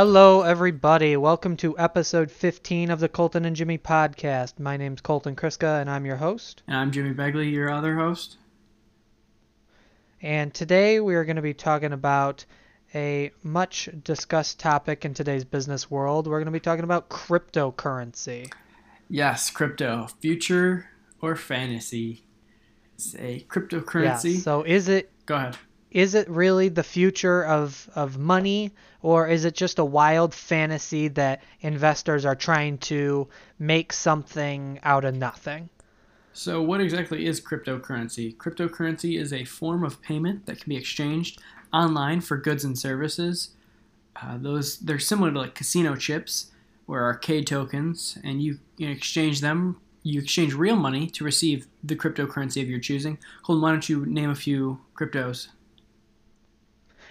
Hello, everybody. Welcome to episode 15 of the Colton and Jimmy podcast. My name's Colton Kriska, and I'm your host. And I'm Jimmy Begley, your other host. And today we are going to be talking about a much discussed topic in today's business world. We're going to be talking about cryptocurrency. Yes, crypto. Future or fantasy? It's a cryptocurrency. Yeah, so is it Go ahead. Is it really the future of, of money or is it just a wild fantasy that investors are trying to make something out of nothing? So, what exactly is cryptocurrency? Cryptocurrency is a form of payment that can be exchanged online for goods and services. Uh, those they're similar to like casino chips or arcade tokens, and you, exchange them. You exchange real money to receive the cryptocurrency of your choosing. Colton, why don't you name a few cryptos?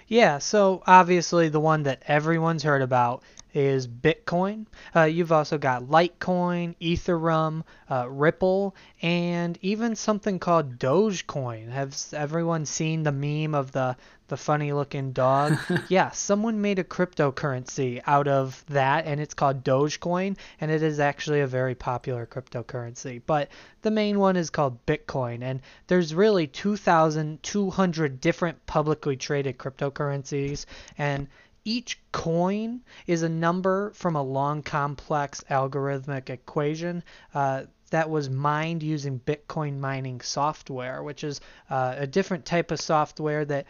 Yeah, so obviously the one that everyone's heard about is Bitcoin. Uh, you've also got Litecoin, Ethereum, uh, Ripple, and even something called Dogecoin. Has everyone seen the meme of the the funny looking dog? yeah, someone made a cryptocurrency out of that, and it's called Dogecoin, and it is actually a very popular cryptocurrency. But the main one is called Bitcoin, and there's really 2,200 different publicly traded cryptocurrencies, and each coin is a number from a long, complex algorithmic equation uh, that was mined using Bitcoin mining software, which is uh, a different type of software that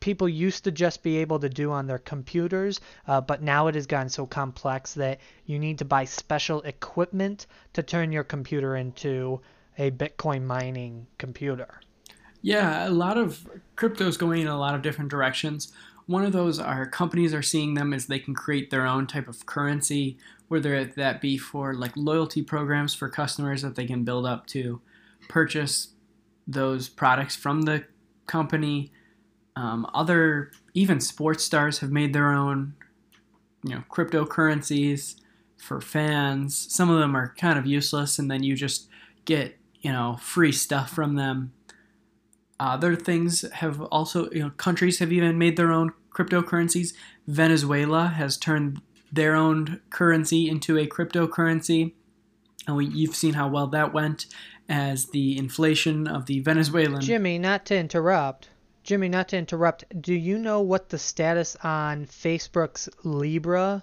people used to just be able to do on their computers, uh, but now it has gotten so complex that you need to buy special equipment to turn your computer into a Bitcoin mining computer. Yeah, a lot of crypto is going in a lot of different directions. One of those are companies are seeing them as they can create their own type of currency, whether that be for like loyalty programs for customers that they can build up to purchase those products from the company. Um, other even sports stars have made their own, you know, cryptocurrencies for fans. Some of them are kind of useless, and then you just get you know free stuff from them. Other things have also, you know, countries have even made their own cryptocurrencies. Venezuela has turned their own currency into a cryptocurrency, and we, you've seen how well that went as the inflation of the Venezuelan. Jimmy, not to interrupt. Jimmy, not to interrupt. Do you know what the status on Facebook's Libra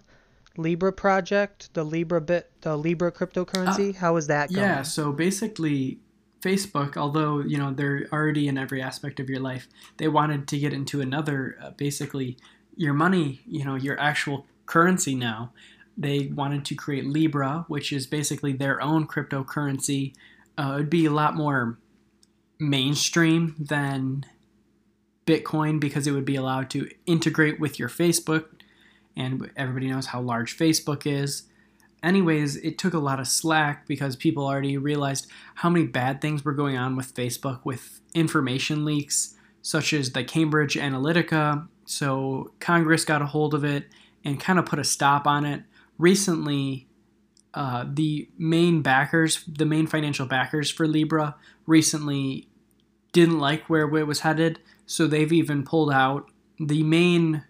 Libra project, the Libra bit, the Libra cryptocurrency? Uh, How is that going? Yeah, so basically, Facebook, although you know they're already in every aspect of your life, they wanted to get into another, uh, basically, your money, you know, your actual currency now. They wanted to create Libra, which is basically their own cryptocurrency. Uh, it'd be a lot more mainstream than Bitcoin because it would be allowed to integrate with your Facebook, and everybody knows how large Facebook is anyways, it took a lot of slack because people already realized how many bad things were going on with Facebook with information leaks, such as the Cambridge Analytica. So Congress got a hold of it and kind of put a stop on it. Recently, uh, the main backers, the main financial backers for Libra, recently didn't like where it was headed, so they've even pulled out. The main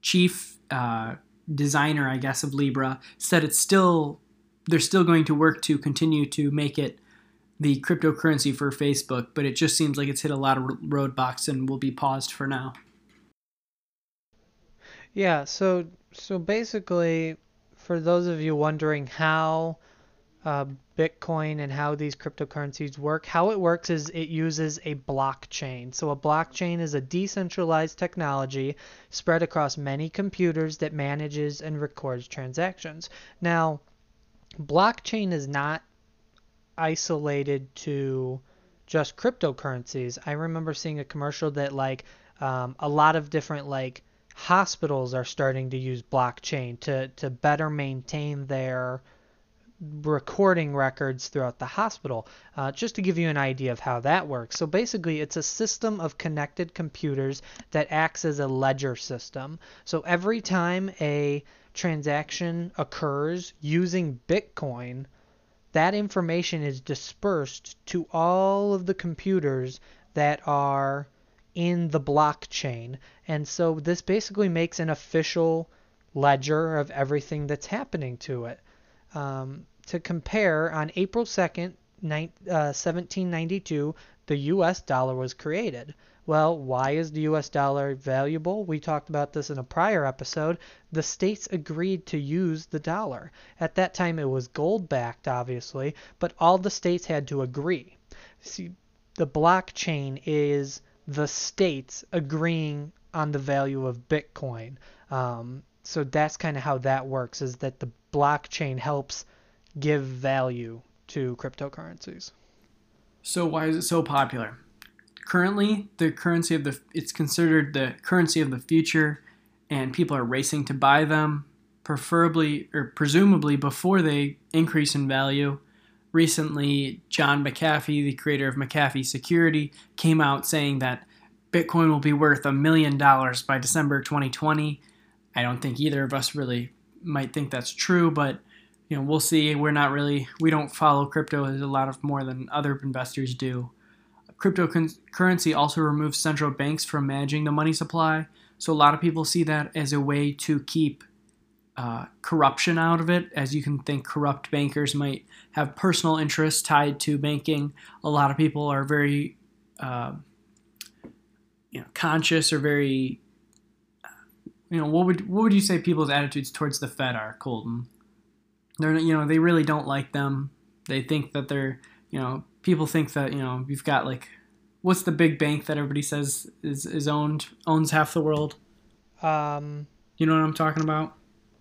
chief uh, designer, I guess, of Libra said it's still they're still going to work to continue to make it the cryptocurrency for Facebook, but it just seems like it's hit a lot of roadblocks and will be paused for now. Yeah, so so basically, for those of you wondering how uh, Bitcoin and how these cryptocurrencies work, how it works is it uses a blockchain. So a blockchain is a decentralized technology spread across many computers that manages and records transactions. Now, blockchain is not isolated to just cryptocurrencies. I remember seeing a commercial that like um, a lot of different like hospitals are starting to use blockchain to to better maintain their recording records throughout the hospital. Uh, just to give you an idea of how that works. So basically, it's a system of connected computers that acts as a ledger system. So every time a transaction occurs using Bitcoin, that information is dispersed to all of the computers that are in the blockchain. And so this basically makes an official ledger of everything that's happening to it. Um, to compare, on April 2nd, ni- uh, 1792, the US dollar was created. Well, why is the US dollar valuable? We talked about this in a prior episode. The states agreed to use the dollar. At that time, it was gold backed, obviously, but all the states had to agree. See, the blockchain is the states agreeing on the value of Bitcoin. Um, so that's kind of how that works is that the blockchain helps give value to cryptocurrencies. So why is it so popular? Currently, the currency of the it's considered the currency of the future, and people are racing to buy them, preferably or presumably before they increase in value. Recently, John McAfee, the creator of McAfee Security, came out saying that Bitcoin will be worth a million dollars by December 2020. I don't think either of us really might think that's true, but you know, we'll see. We're not really we don't follow crypto as a lot of more than other investors do. Cryptocurrency also removes central banks from managing the money supply, so a lot of people see that as a way to keep uh, corruption out of it. As you can think, corrupt bankers might have personal interests tied to banking. A lot of people are very uh, you know, conscious or very you know what would what would you say people's attitudes towards the Fed are, Colton? They're you know they really don't like them. They think that they're you know people think that you know you've got like what's the big bank that everybody says is is owned owns half the world. Um, you know what I'm talking about?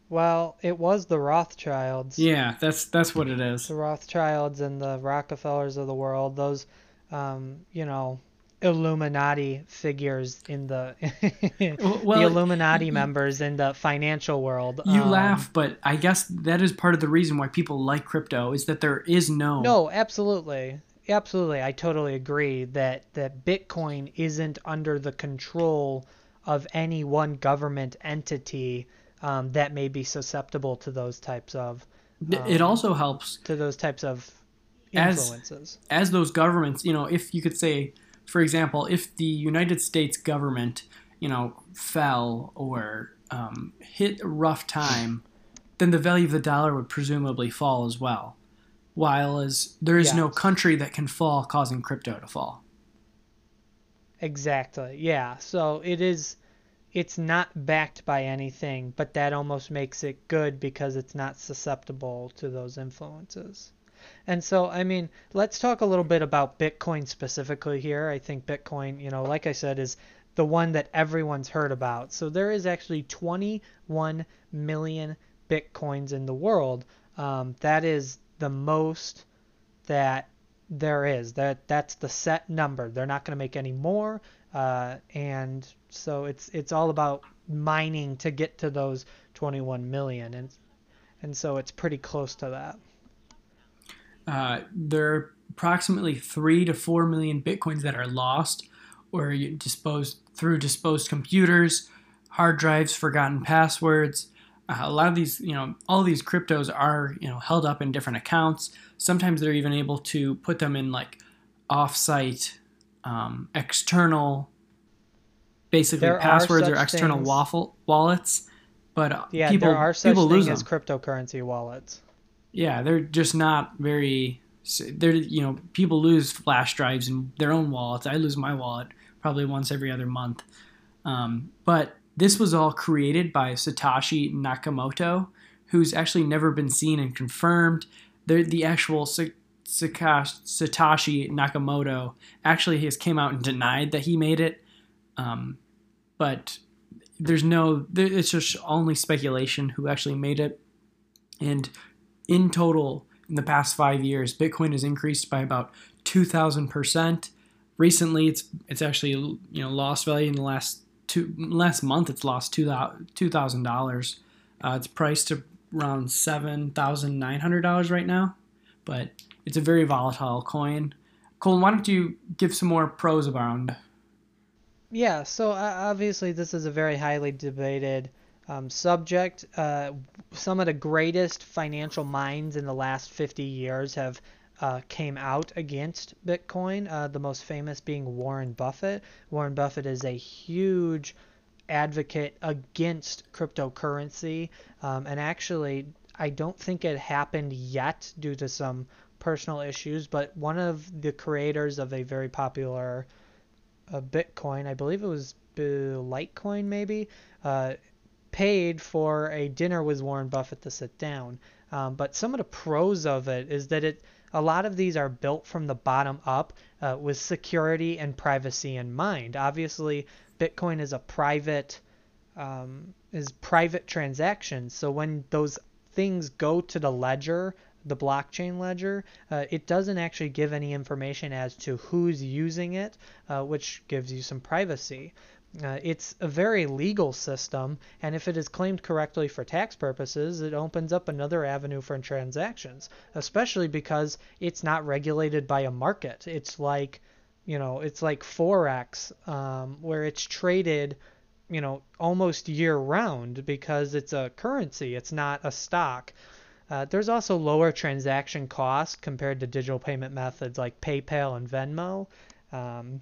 Well, it was the Rothschilds. Yeah, that's that's what it is. The Rothschilds and the Rockefellers of the world. Those, um, you know, Illuminati figures in the well, the Illuminati members in the financial world. You um, laugh, but I guess that is part of the reason why people like crypto is that there is no No, absolutely. Absolutely. I totally agree that that Bitcoin isn't under the control of any one government entity um, that may be susceptible to those types of um, it also helps to those types of influences. As, as those governments, you know, if you could say for example, if the United States government, you know, fell or um, hit a rough time, then the value of the dollar would presumably fall as well. While as there is no country that can fall, causing crypto to fall. Exactly. Yeah. So it is. It's not backed by anything, but that almost makes it good because it's not susceptible to those influences. And so, I mean, let's talk a little bit about Bitcoin specifically here. I think Bitcoin, you know, like I said, is the one that everyone's heard about. So there is actually 21 million Bitcoins in the world. Um, that is the most that there is. That that's the set number. They're not going to make any more. Uh, and so it's it's all about mining to get to those 21 million, and and so it's pretty close to that. Uh, there are approximately three to four million bitcoins that are lost or disposed through disposed computers, hard drives, forgotten passwords. Uh, a lot of these, you know, all these cryptos are, you know, held up in different accounts. Sometimes they're even able to put them in like off-site, um, external, basically there passwords or external waffle wallets. But yeah, people, there are such people things as cryptocurrency wallets yeah, they're just not very. They're you know people lose flash drives in their own wallets. I lose my wallet probably once every other month. Um, but this was all created by Satoshi Nakamoto, who's actually never been seen and confirmed. The actual Satoshi Nakamoto actually has came out and denied that he made it. Um, but there's no, it's just only speculation who actually made it. And in total, in the past five years, Bitcoin has increased by about 2,000%. Recently, it's it's actually you know lost value in the last two last month. It's lost two thousand dollars. Uh, it's priced to around seven thousand nine hundred dollars right now, but it's a very volatile coin. Colton, why don't you give some more pros around? Yeah, so uh, obviously this is a very highly debated um, subject. Uh, some of the greatest financial minds in the last 50 years have uh, came out against Bitcoin. Uh, the most famous being Warren Buffett. Warren Buffett is a huge advocate against cryptocurrency, um, and actually, I don't think it happened yet due to some personal issues. But one of the creators of a very popular uh, Bitcoin, I believe it was Litecoin, maybe, uh, paid for a dinner with Warren Buffett to sit down. Um, but some of the pros of it is that it a lot of these are built from the bottom up uh, with security and privacy in mind. Obviously, Bitcoin is a private um, is private transactions. So when those things go to the ledger, the blockchain ledger, uh, it doesn't actually give any information as to who's using it, uh, which gives you some privacy. Uh, it's a very legal system, and if it is claimed correctly for tax purposes, it opens up another avenue for transactions, especially because it's not regulated by a market. It's like, you know, it's like Forex, um, where it's traded, you know, almost year round because it's a currency, it's not a stock. Uh, there's also lower transaction costs compared to digital payment methods like PayPal and Venmo. Um,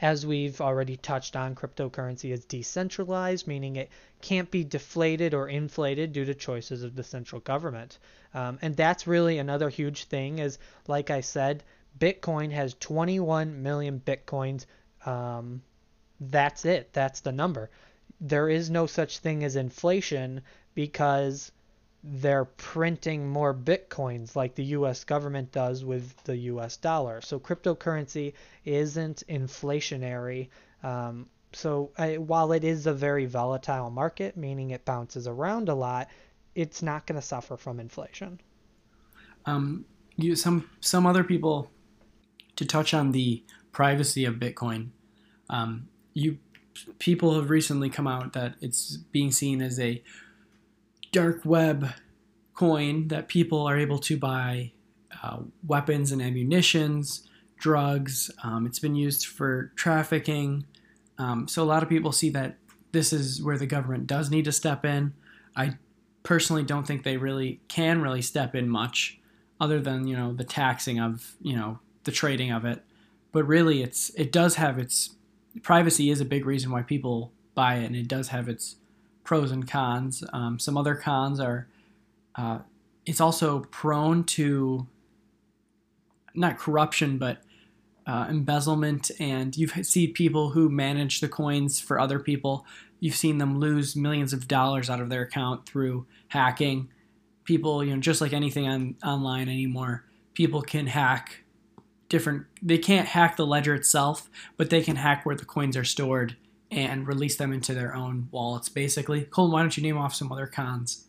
as we've already touched on, cryptocurrency is decentralized, meaning it can't be deflated or inflated due to choices of the central government. Um, and that's really another huge thing is, like I said, Bitcoin has 21 million Bitcoins. Um, that's it. That's the number. There is no such thing as inflation because they're printing more bitcoins like the US government does with the US dollar. So cryptocurrency isn't inflationary. Um, so I, while it is a very volatile market, meaning it bounces around a lot, it's not going to suffer from inflation. Um, you some some other people to touch on the privacy of Bitcoin. Um, you people have recently come out that it's being seen as a dark web coin that people are able to buy uh, weapons and ammunitions, drugs. Um, it's been used for trafficking. Um, so a lot of people see that this is where the government does need to step in. I personally don't think they really can really step in much, other than you know the taxing of you know the trading of it. But really, it's it does have its privacy is a big reason why people buy it, and it does have its pros and cons. Um, some other cons are uh, it's also prone to not corruption, but uh, embezzlement. And you see people who manage the coins for other people. You've seen them lose millions of dollars out of their account through hacking. People, you know, just like anything on online anymore, people can hack different. They can't hack the ledger itself, but they can hack where the coins are stored and release them into their own wallets, basically. Colton, why don't you name off some other cons?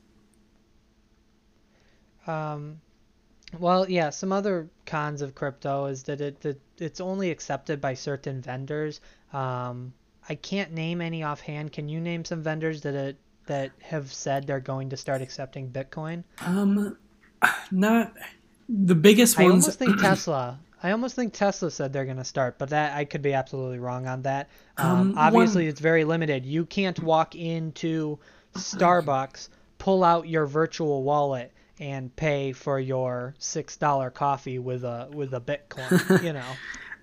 Um, well, yeah, some other cons of crypto is that it that it's only accepted by certain vendors. Um, I can't name any offhand. Can you name some vendors that it, that have said they're going to start accepting Bitcoin? Um, not the biggest ones. I almost think Tesla. I almost think Tesla said they're going to start, but that I could be absolutely wrong on that. Um, um, obviously, one... it's very limited. You can't walk into Starbucks, pull out your virtual wallet, and pay for your six dollar coffee with a with a Bitcoin. you know.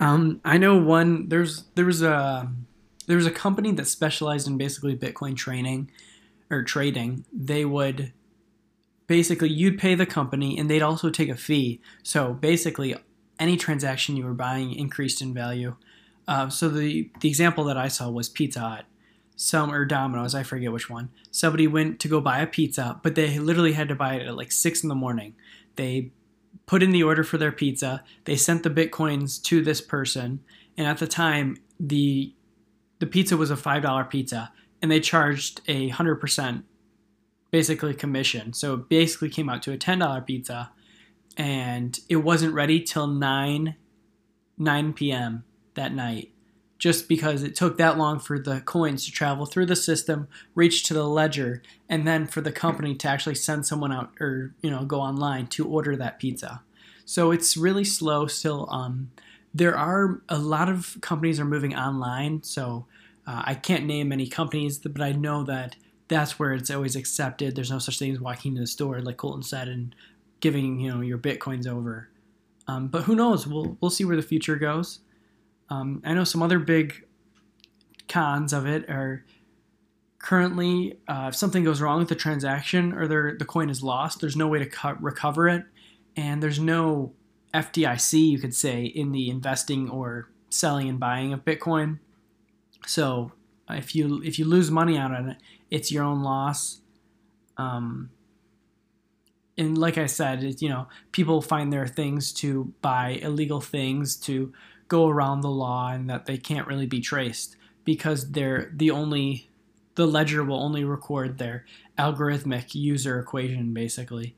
Um, I know one. There's there was a there was a company that specialized in basically Bitcoin training or trading. They would basically you'd pay the company and they'd also take a fee. So basically, any transaction you were buying increased in value. Uh, so the the example that I saw was Pizza Hut, some or Domino's, I forget which one. Somebody went to go buy a pizza, but they literally had to buy it at like six in the morning. They put in the order for their pizza. They sent the bitcoins to this person, and at the time the the pizza was a five dollar pizza, and they charged a hundred percent basically commission. So it basically came out to a ten dollar pizza and it wasn't ready till 9 9 p.m. that night just because it took that long for the coins to travel through the system, reach to the ledger, and then for the company to actually send someone out or you know go online to order that pizza. So it's really slow still. Um, there are a lot of companies are moving online, so uh, I can't name any companies, but I know that that's where it's always accepted. There's no such thing as walking to the store, like Colton said, and giving you know your bitcoins over. Um, but who knows? We'll we'll see where the future goes. Um, I know some other big cons of it are currently, uh, if something goes wrong with the transaction or the coin is lost, there's no way to cut, recover it, and there's no FDIC, you could say, in the investing or selling and buying of Bitcoin. So if you if you lose money out on it, it's your own loss. Um, and like I said, it, you know, people find their things to buy illegal things to go around the law and that they can't really be traced because they're the only the ledger will only record their algorithmic user equation basically.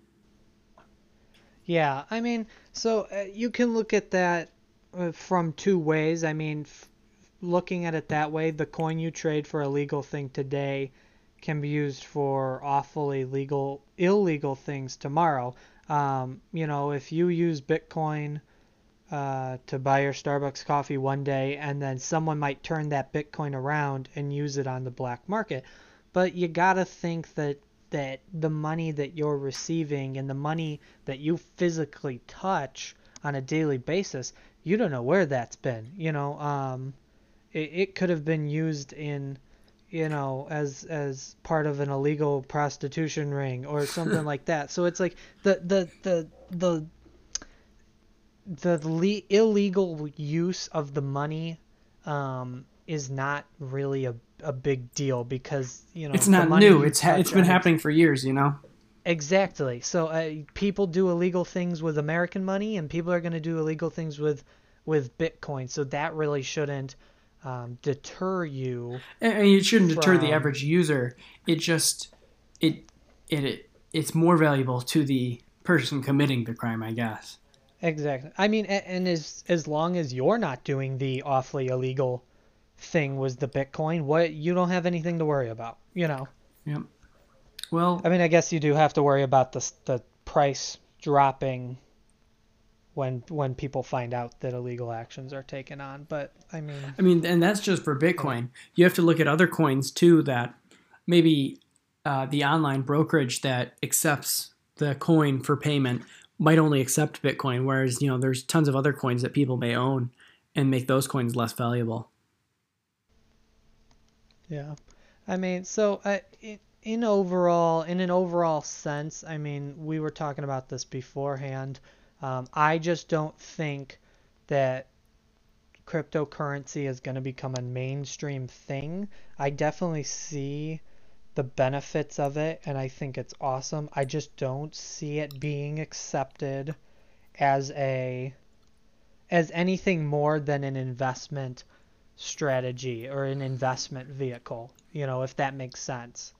Yeah, I mean, so uh, you can look at that uh, from two ways. I mean, f- looking at it that way, the coin you trade for a legal thing today can be used for awfully legal, illegal things tomorrow. Um, you know, if you use Bitcoin uh, to buy your Starbucks coffee one day, and then someone might turn that Bitcoin around and use it on the black market. But you gotta think that that the money that you're receiving and the money that you physically touch on a daily basis, you don't know where that's been. You know, um, it, it could have been used in you know as as part of an illegal prostitution ring or something like that. So it's like the the the the the le- illegal use of the money um, is not really a, a big deal because you know it's not new. it's ha- it's been happening for years you know? Exactly. So uh, people do illegal things with american money and people are going to do illegal things with with bitcoin. So that really shouldn't um, deter you. And it shouldn't from... deter the average user. It just it, it it it's more valuable to the person committing the crime, I guess. Exactly. I mean, and as as long as you're not doing the awfully illegal thing was the Bitcoin, what you don't have anything to worry about, you know. Yep. Well, I mean, I guess you do have to worry about the the price dropping when when people find out that illegal actions are taken on. But I mean, I mean, and that's just for Bitcoin. You have to look at other coins too that maybe uh, the online brokerage that accepts the coin for payment might only accept Bitcoin, whereas you know there's tons of other coins that people may own and make those coins less valuable. Yeah, I mean, so uh, in overall, in an overall sense, I mean, we were talking about this beforehand. Um, I just don't think that cryptocurrency is going to become a mainstream thing. I definitely see the benefits of it and I think it's awesome. I just don't see it being accepted as a as anything more than an investment strategy or an investment vehicle, you know, if that makes sense.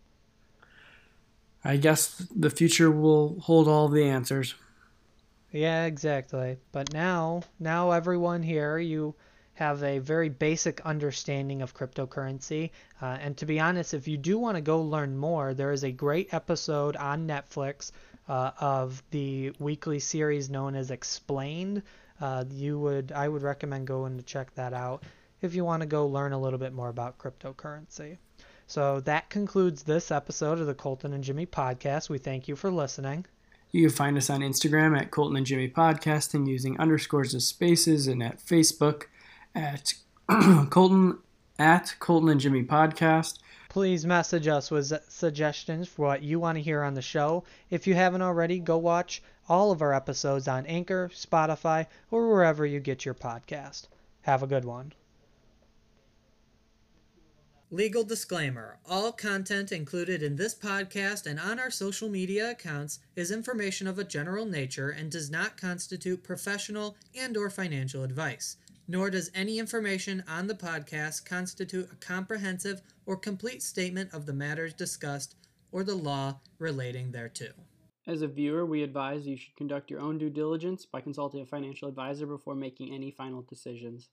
I guess the future will hold all the answers. Yeah, exactly. But now, now everyone here, you have a very basic understanding of cryptocurrency. Uh, and to be honest, if you do want to go learn more, there is a great episode on Netflix uh, of the weekly series known as Explained. Uh, you would, I would recommend going to check that out if you want to go learn a little bit more about cryptocurrency. So that concludes this episode of the Colton and Jimmy podcast. We thank you for listening. You can find us on Instagram at Colton and Jimmy Podcasting using underscores as spaces and at Facebook at Colton at Colton and Jimmy Podcast. Please message us with suggestions for what you want to hear on the show. If you haven't already, go watch all of our episodes on Anchor, Spotify, or wherever you get your podcast. Have a good one. Legal disclaimer All content included in this podcast and on our social media accounts is information of a general nature and does not constitute professional and or financial advice. Nor does any information on the podcast constitute a comprehensive or complete statement of the matters discussed or the law relating thereto. As a viewer, we advise you should conduct your own due diligence by consulting a financial advisor before making any final decisions.